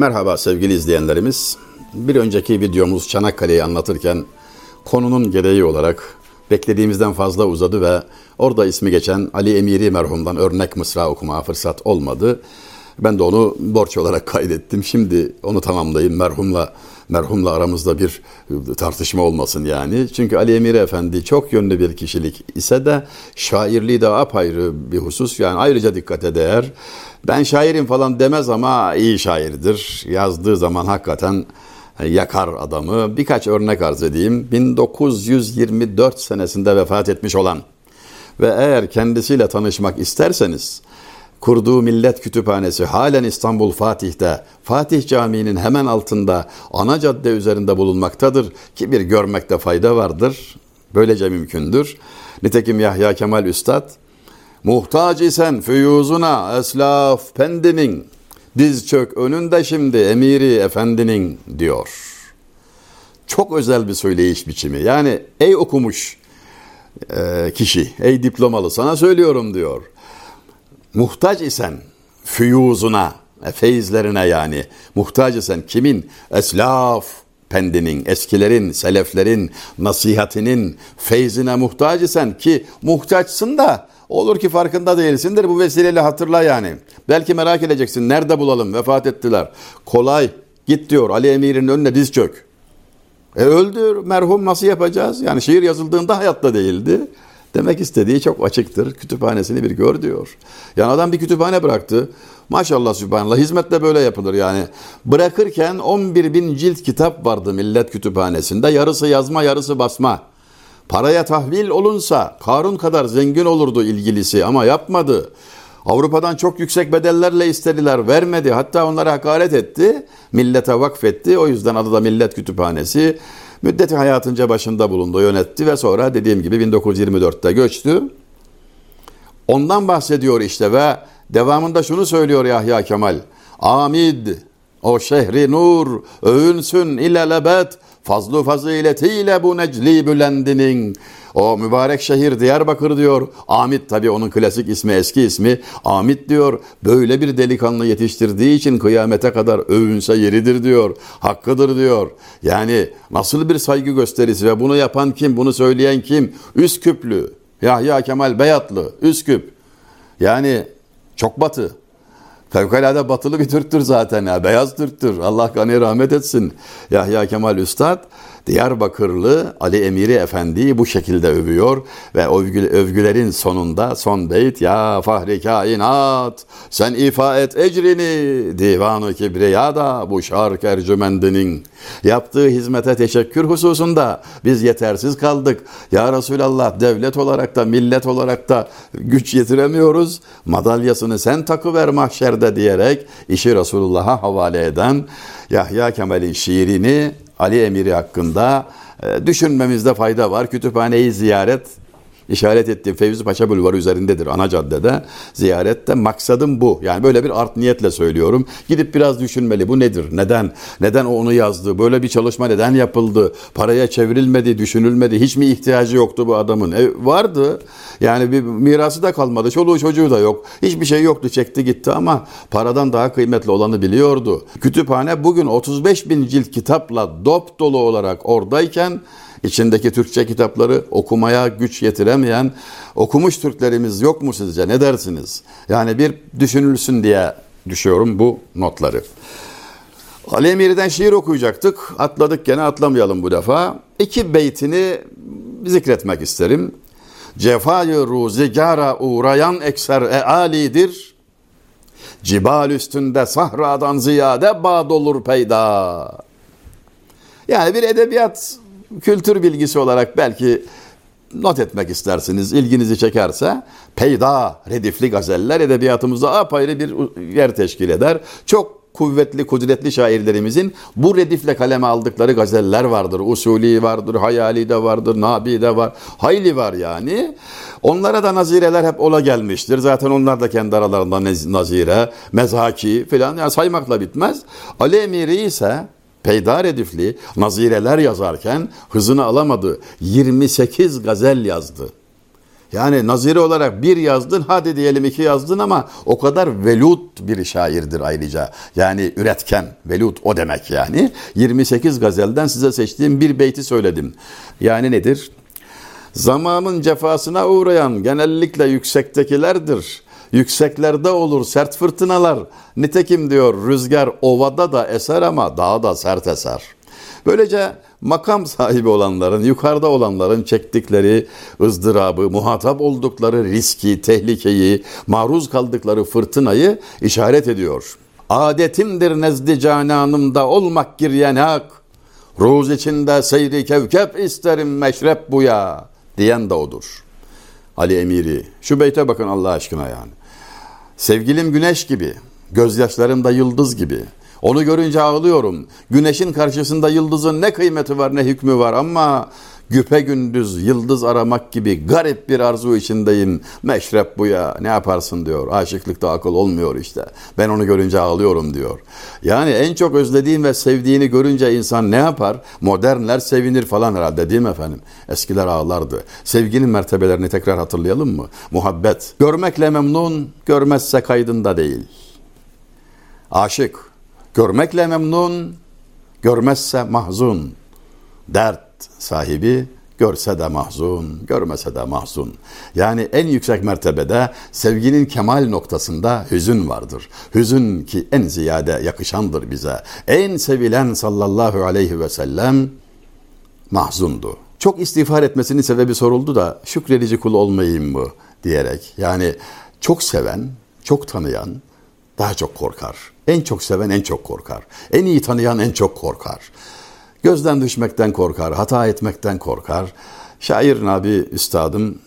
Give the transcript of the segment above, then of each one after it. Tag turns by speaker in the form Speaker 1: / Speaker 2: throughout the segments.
Speaker 1: Merhaba sevgili izleyenlerimiz. Bir önceki videomuz Çanakkale'yi anlatırken konunun gereği olarak beklediğimizden fazla uzadı ve orada ismi geçen Ali Emiri merhumdan örnek mısra okumaya fırsat olmadı. Ben de onu borç olarak kaydettim. Şimdi onu tamamlayayım merhumla merhumla aramızda bir tartışma olmasın yani. Çünkü Ali Emiri Efendi çok yönlü bir kişilik ise de şairliği de apayrı bir husus. Yani ayrıca dikkate değer. Ben şairim falan demez ama iyi şairdir. Yazdığı zaman hakikaten yakar adamı. Birkaç örnek arz edeyim. 1924 senesinde vefat etmiş olan ve eğer kendisiyle tanışmak isterseniz kurduğu millet kütüphanesi halen İstanbul Fatih'te, Fatih Camii'nin hemen altında ana cadde üzerinde bulunmaktadır ki bir görmekte fayda vardır. Böylece mümkündür. Nitekim Yahya Kemal Üstad, muhtaç isen füyuzuna eslaf pendinin, diz çök önünde şimdi emiri efendinin diyor. Çok özel bir söyleyiş biçimi. Yani ey okumuş e, kişi, ey diplomalı sana söylüyorum diyor muhtaç isen füyuzuna, e, feyizlerine yani muhtaç isen kimin? Eslaf pendinin, eskilerin, seleflerin nasihatinin feyzine muhtaç isen ki muhtaçsın da olur ki farkında değilsindir. Bu vesileyle hatırla yani. Belki merak edeceksin. Nerede bulalım? Vefat ettiler. Kolay. Git diyor Ali Emir'in önüne diz çök. E öldür merhum nasıl yapacağız? Yani şiir yazıldığında hayatta değildi. Demek istediği çok açıktır. Kütüphanesini bir gör diyor. Yani adam bir kütüphane bıraktı. Maşallah sübhanallah hizmet de böyle yapılır yani. Bırakırken 11 bin cilt kitap vardı millet kütüphanesinde. Yarısı yazma yarısı basma. Paraya tahvil olunsa Karun kadar zengin olurdu ilgilisi ama yapmadı. Avrupa'dan çok yüksek bedellerle istediler, vermedi. Hatta onlara hakaret etti, millete vakfetti. O yüzden adı da Millet Kütüphanesi. Müddeti hayatınca başında bulundu, yönetti ve sonra dediğim gibi 1924'te göçtü. Ondan bahsediyor işte ve devamında şunu söylüyor Yahya Kemal. Amid o şehri nur övünsün ile fazlu faziletiyle bu necli bülendinin o mübarek şehir Diyarbakır diyor. Amit tabi onun klasik ismi eski ismi. Amit diyor böyle bir delikanlı yetiştirdiği için kıyamete kadar övünse yeridir diyor. Hakkıdır diyor. Yani nasıl bir saygı gösterisi ve bunu yapan kim bunu söyleyen kim? Üsküplü. Yahya Kemal Beyatlı. Üsküp. Yani çok batı. Fevkalade batılı bir Türktür zaten ya. Beyaz Türktür. Allah gani rahmet etsin. Yahya Kemal Üstad Diyarbakırlı Ali Emiri Efendi'yi bu şekilde övüyor ve övgü, övgülerin sonunda son beyt ya fahri kainat sen ifa et ecrini divanı kibriyada bu şark ercümendinin yaptığı hizmete teşekkür hususunda biz yetersiz kaldık. Ya Resulallah devlet olarak da millet olarak da güç yetiremiyoruz. Madalyasını sen takıver mahşerde diyerek işi Resulullah'a havale eden Yahya Kemal'in şiirini Ali Emiri hakkında e, düşünmemizde fayda var. Kütüphaneyi ziyaret işaret ettiğim Fevzi Paşa Bulvarı üzerindedir ana caddede. Ziyarette maksadım bu. Yani böyle bir art niyetle söylüyorum. Gidip biraz düşünmeli. Bu nedir? Neden? Neden o onu yazdı? Böyle bir çalışma neden yapıldı? Paraya çevrilmedi, düşünülmedi. Hiç mi ihtiyacı yoktu bu adamın? E, vardı. Yani bir mirası da kalmadı. Çoluğu çocuğu da yok. Hiçbir şey yoktu. Çekti gitti ama paradan daha kıymetli olanı biliyordu. Kütüphane bugün 35 bin cilt kitapla dop dolu olarak oradayken içindeki Türkçe kitapları okumaya güç yetiremeyen okumuş Türklerimiz yok mu sizce? Ne dersiniz? Yani bir düşünülsün diye düşüyorum bu notları. Ali Emir'den şiir okuyacaktık. Atladık gene atlamayalım bu defa. İki beytini zikretmek isterim. Cefayı ruzigara uğrayan ekser e alidir. Cibal üstünde sahradan ziyade bad olur peyda. Yani bir edebiyat kültür bilgisi olarak belki not etmek istersiniz, ilginizi çekerse peyda redifli gazeller edebiyatımızda apayrı bir yer teşkil eder. Çok kuvvetli, kudretli şairlerimizin bu redifle kaleme aldıkları gazeller vardır. Usuli vardır, hayali de vardır, nabi de var. Hayli var yani. Onlara da nazireler hep ola gelmiştir. Zaten onlar da kendi aralarında nazire, mezaki filan yani saymakla bitmez. Ali Emiri ise Peydar Edifli nazireler yazarken hızını alamadı. 28 gazel yazdı. Yani naziri olarak bir yazdın, hadi diyelim iki yazdın ama o kadar velut bir şairdir ayrıca. Yani üretken, velut o demek yani. 28 gazelden size seçtiğim bir beyti söyledim. Yani nedir? Zamanın cefasına uğrayan genellikle yüksektekilerdir. Yükseklerde olur sert fırtınalar. Nitekim diyor rüzgar ovada da eser ama daha da sert eser. Böylece makam sahibi olanların, yukarıda olanların çektikleri ızdırabı, muhatap oldukları riski, tehlikeyi, maruz kaldıkları fırtınayı işaret ediyor. Adetimdir nezdi cananımda olmak giryenak. Ruz içinde seyri kevkep isterim meşrep buya diyen de odur. Ali Emiri. Şu beyte bakın Allah aşkına yani. Sevgilim güneş gibi, gözyaşlarım da yıldız gibi. Onu görünce ağlıyorum. Güneşin karşısında yıldızın ne kıymeti var ne hükmü var ama güpe gündüz yıldız aramak gibi garip bir arzu içindeyim. Meşrep bu ya ne yaparsın diyor. Aşıklıkta akıl olmuyor işte. Ben onu görünce ağlıyorum diyor. Yani en çok özlediğin ve sevdiğini görünce insan ne yapar? Modernler sevinir falan herhalde değil mi efendim? Eskiler ağlardı. Sevginin mertebelerini tekrar hatırlayalım mı? Muhabbet. Görmekle memnun, görmezse kaydında değil. Aşık. Görmekle memnun, görmezse mahzun. Dert sahibi görse de mahzun, görmese de mahzun. Yani en yüksek mertebede sevginin kemal noktasında hüzün vardır. Hüzün ki en ziyade yakışandır bize. En sevilen sallallahu aleyhi ve sellem mahzundu. Çok istiğfar etmesinin sebebi soruldu da şükredici kul olmayayım mı diyerek. Yani çok seven, çok tanıyan daha çok korkar. En çok seven en çok korkar. En iyi tanıyan en çok korkar. Gözden düşmekten korkar, hata etmekten korkar. Şair Nabi Üstadım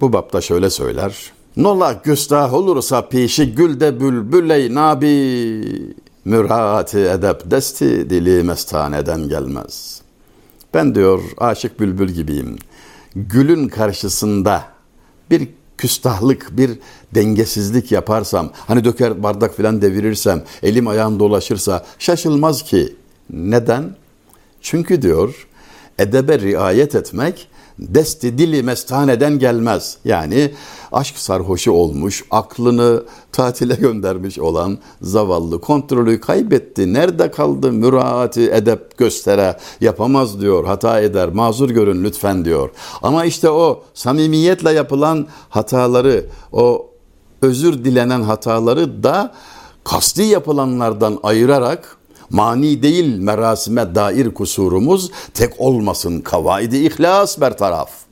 Speaker 1: bu bapta şöyle söyler. Nola güstah olursa pişi gülde bülbüley nabi mürhaati edep desti dili mestaneden gelmez. Ben diyor aşık bülbül gibiyim. Gülün karşısında bir küstahlık, bir dengesizlik yaparsam, hani döker bardak filan devirirsem, elim ayağım dolaşırsa şaşılmaz ki. Neden? Çünkü diyor edebe riayet etmek desti dili mestaneden gelmez. Yani aşk sarhoşu olmuş, aklını tatile göndermiş olan zavallı kontrolü kaybetti. Nerede kaldı müraati edep göstere yapamaz diyor. Hata eder mazur görün lütfen diyor. Ama işte o samimiyetle yapılan hataları o özür dilenen hataları da kasti yapılanlardan ayırarak mani değil merasime dair kusurumuz tek olmasın kavaidi ihlas bertaraf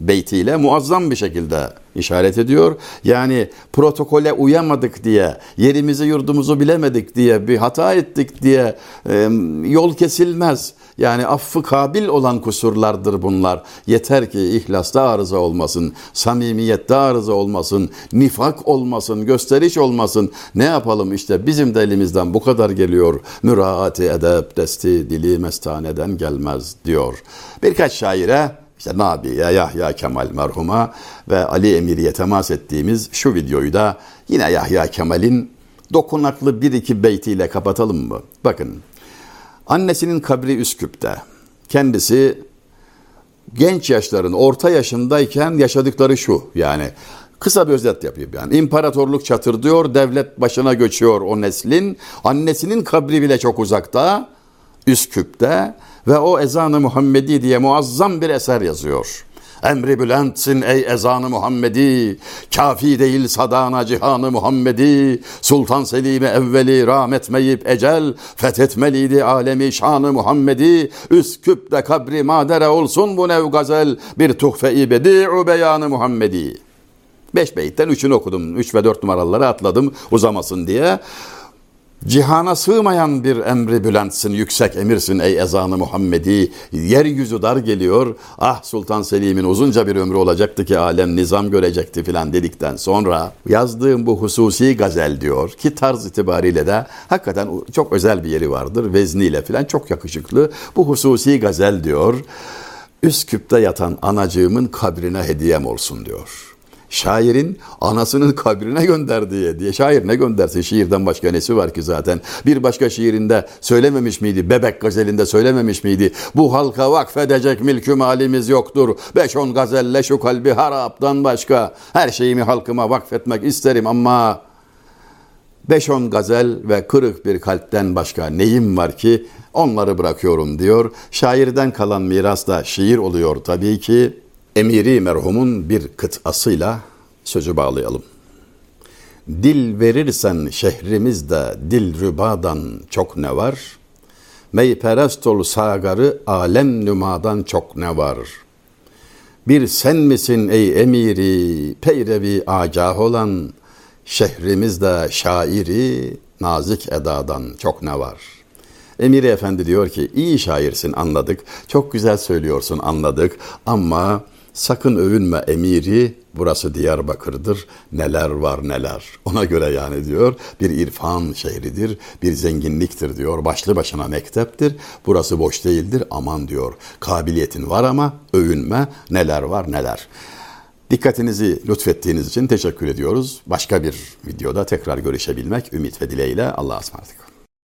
Speaker 1: beytiyle muazzam bir şekilde işaret ediyor. Yani protokole uyamadık diye, yerimizi yurdumuzu bilemedik diye, bir hata ettik diye yol kesilmez. Yani affı kabil olan kusurlardır bunlar. Yeter ki ihlasta arıza olmasın, samimiyette arıza olmasın, nifak olmasın, gösteriş olmasın. Ne yapalım işte bizim de elimizden bu kadar geliyor. Müraati edep desti dili mestaneden gelmez diyor. Birkaç şaire işte Nabi'ye, Yahya Kemal merhuma ve Ali Emir'e temas ettiğimiz şu videoyu da yine Yahya Kemal'in dokunaklı bir iki beytiyle kapatalım mı? Bakın, annesinin kabri Üsküp'te. Kendisi genç yaşların orta yaşındayken yaşadıkları şu yani kısa bir özet yapayım yani. İmparatorluk çatır diyor, devlet başına göçüyor o neslin. Annesinin kabri bile çok uzakta, Üsküp'te ve o ezanı Muhammedi diye muazzam bir eser yazıyor. Emri bülentsin ey ezanı Muhammedi, kafi değil sadana cihanı Muhammedi, Sultan Selim'i evveli rahmetmeyip ecel, fethetmeliydi alemi şanı Muhammedi, Üsküp'te kabri madere olsun bu nev gazel, bir tuhfe-i bedi'u beyanı Muhammedi. Beş beyitten üçünü okudum, üç ve dört numaraları atladım uzamasın diye. Cihana sığmayan bir emri bülentsin, yüksek emirsin ey ezanı Muhammedi. Yeryüzü dar geliyor. Ah Sultan Selim'in uzunca bir ömrü olacaktı ki alem nizam görecekti filan dedikten sonra yazdığım bu hususi gazel diyor ki tarz itibariyle de hakikaten çok özel bir yeri vardır. Vezniyle filan çok yakışıklı. Bu hususi gazel diyor. Üsküp'te yatan anacığımın kabrine hediyem olsun diyor. Şairin anasının kabrine gönderdiği diye. Şair ne göndersin? Şiirden başka nesi var ki zaten? Bir başka şiirinde söylememiş miydi? Bebek gazelinde söylememiş miydi? Bu halka vakfedecek mülkü malimiz yoktur. Beş on gazelle şu kalbi haraptan başka. Her şeyimi halkıma vakfetmek isterim ama... Beş on gazel ve kırık bir kalpten başka neyim var ki onları bırakıyorum diyor. Şairden kalan miras da şiir oluyor tabii ki. Emiri merhumun bir kıtasıyla sözü bağlayalım. Dil verirsen şehrimizde dil rübadan çok ne var? Meyperest ol sagarı alem nümadan çok ne var? Bir sen misin ey emiri peyrevi agah olan şehrimizde şairi nazik edadan çok ne var? Emiri Efendi diyor ki iyi şairsin anladık. Çok güzel söylüyorsun anladık ama sakın övünme emiri burası Diyarbakır'dır. Neler var neler. Ona göre yani diyor bir irfan şehridir, bir zenginliktir diyor. Başlı başına mekteptir. Burası boş değildir. Aman diyor. Kabiliyetin var ama övünme. Neler var neler. Dikkatinizi lütfettiğiniz için teşekkür ediyoruz. Başka bir videoda tekrar görüşebilmek ümit ve dileğiyle Allah'a ısmarladık.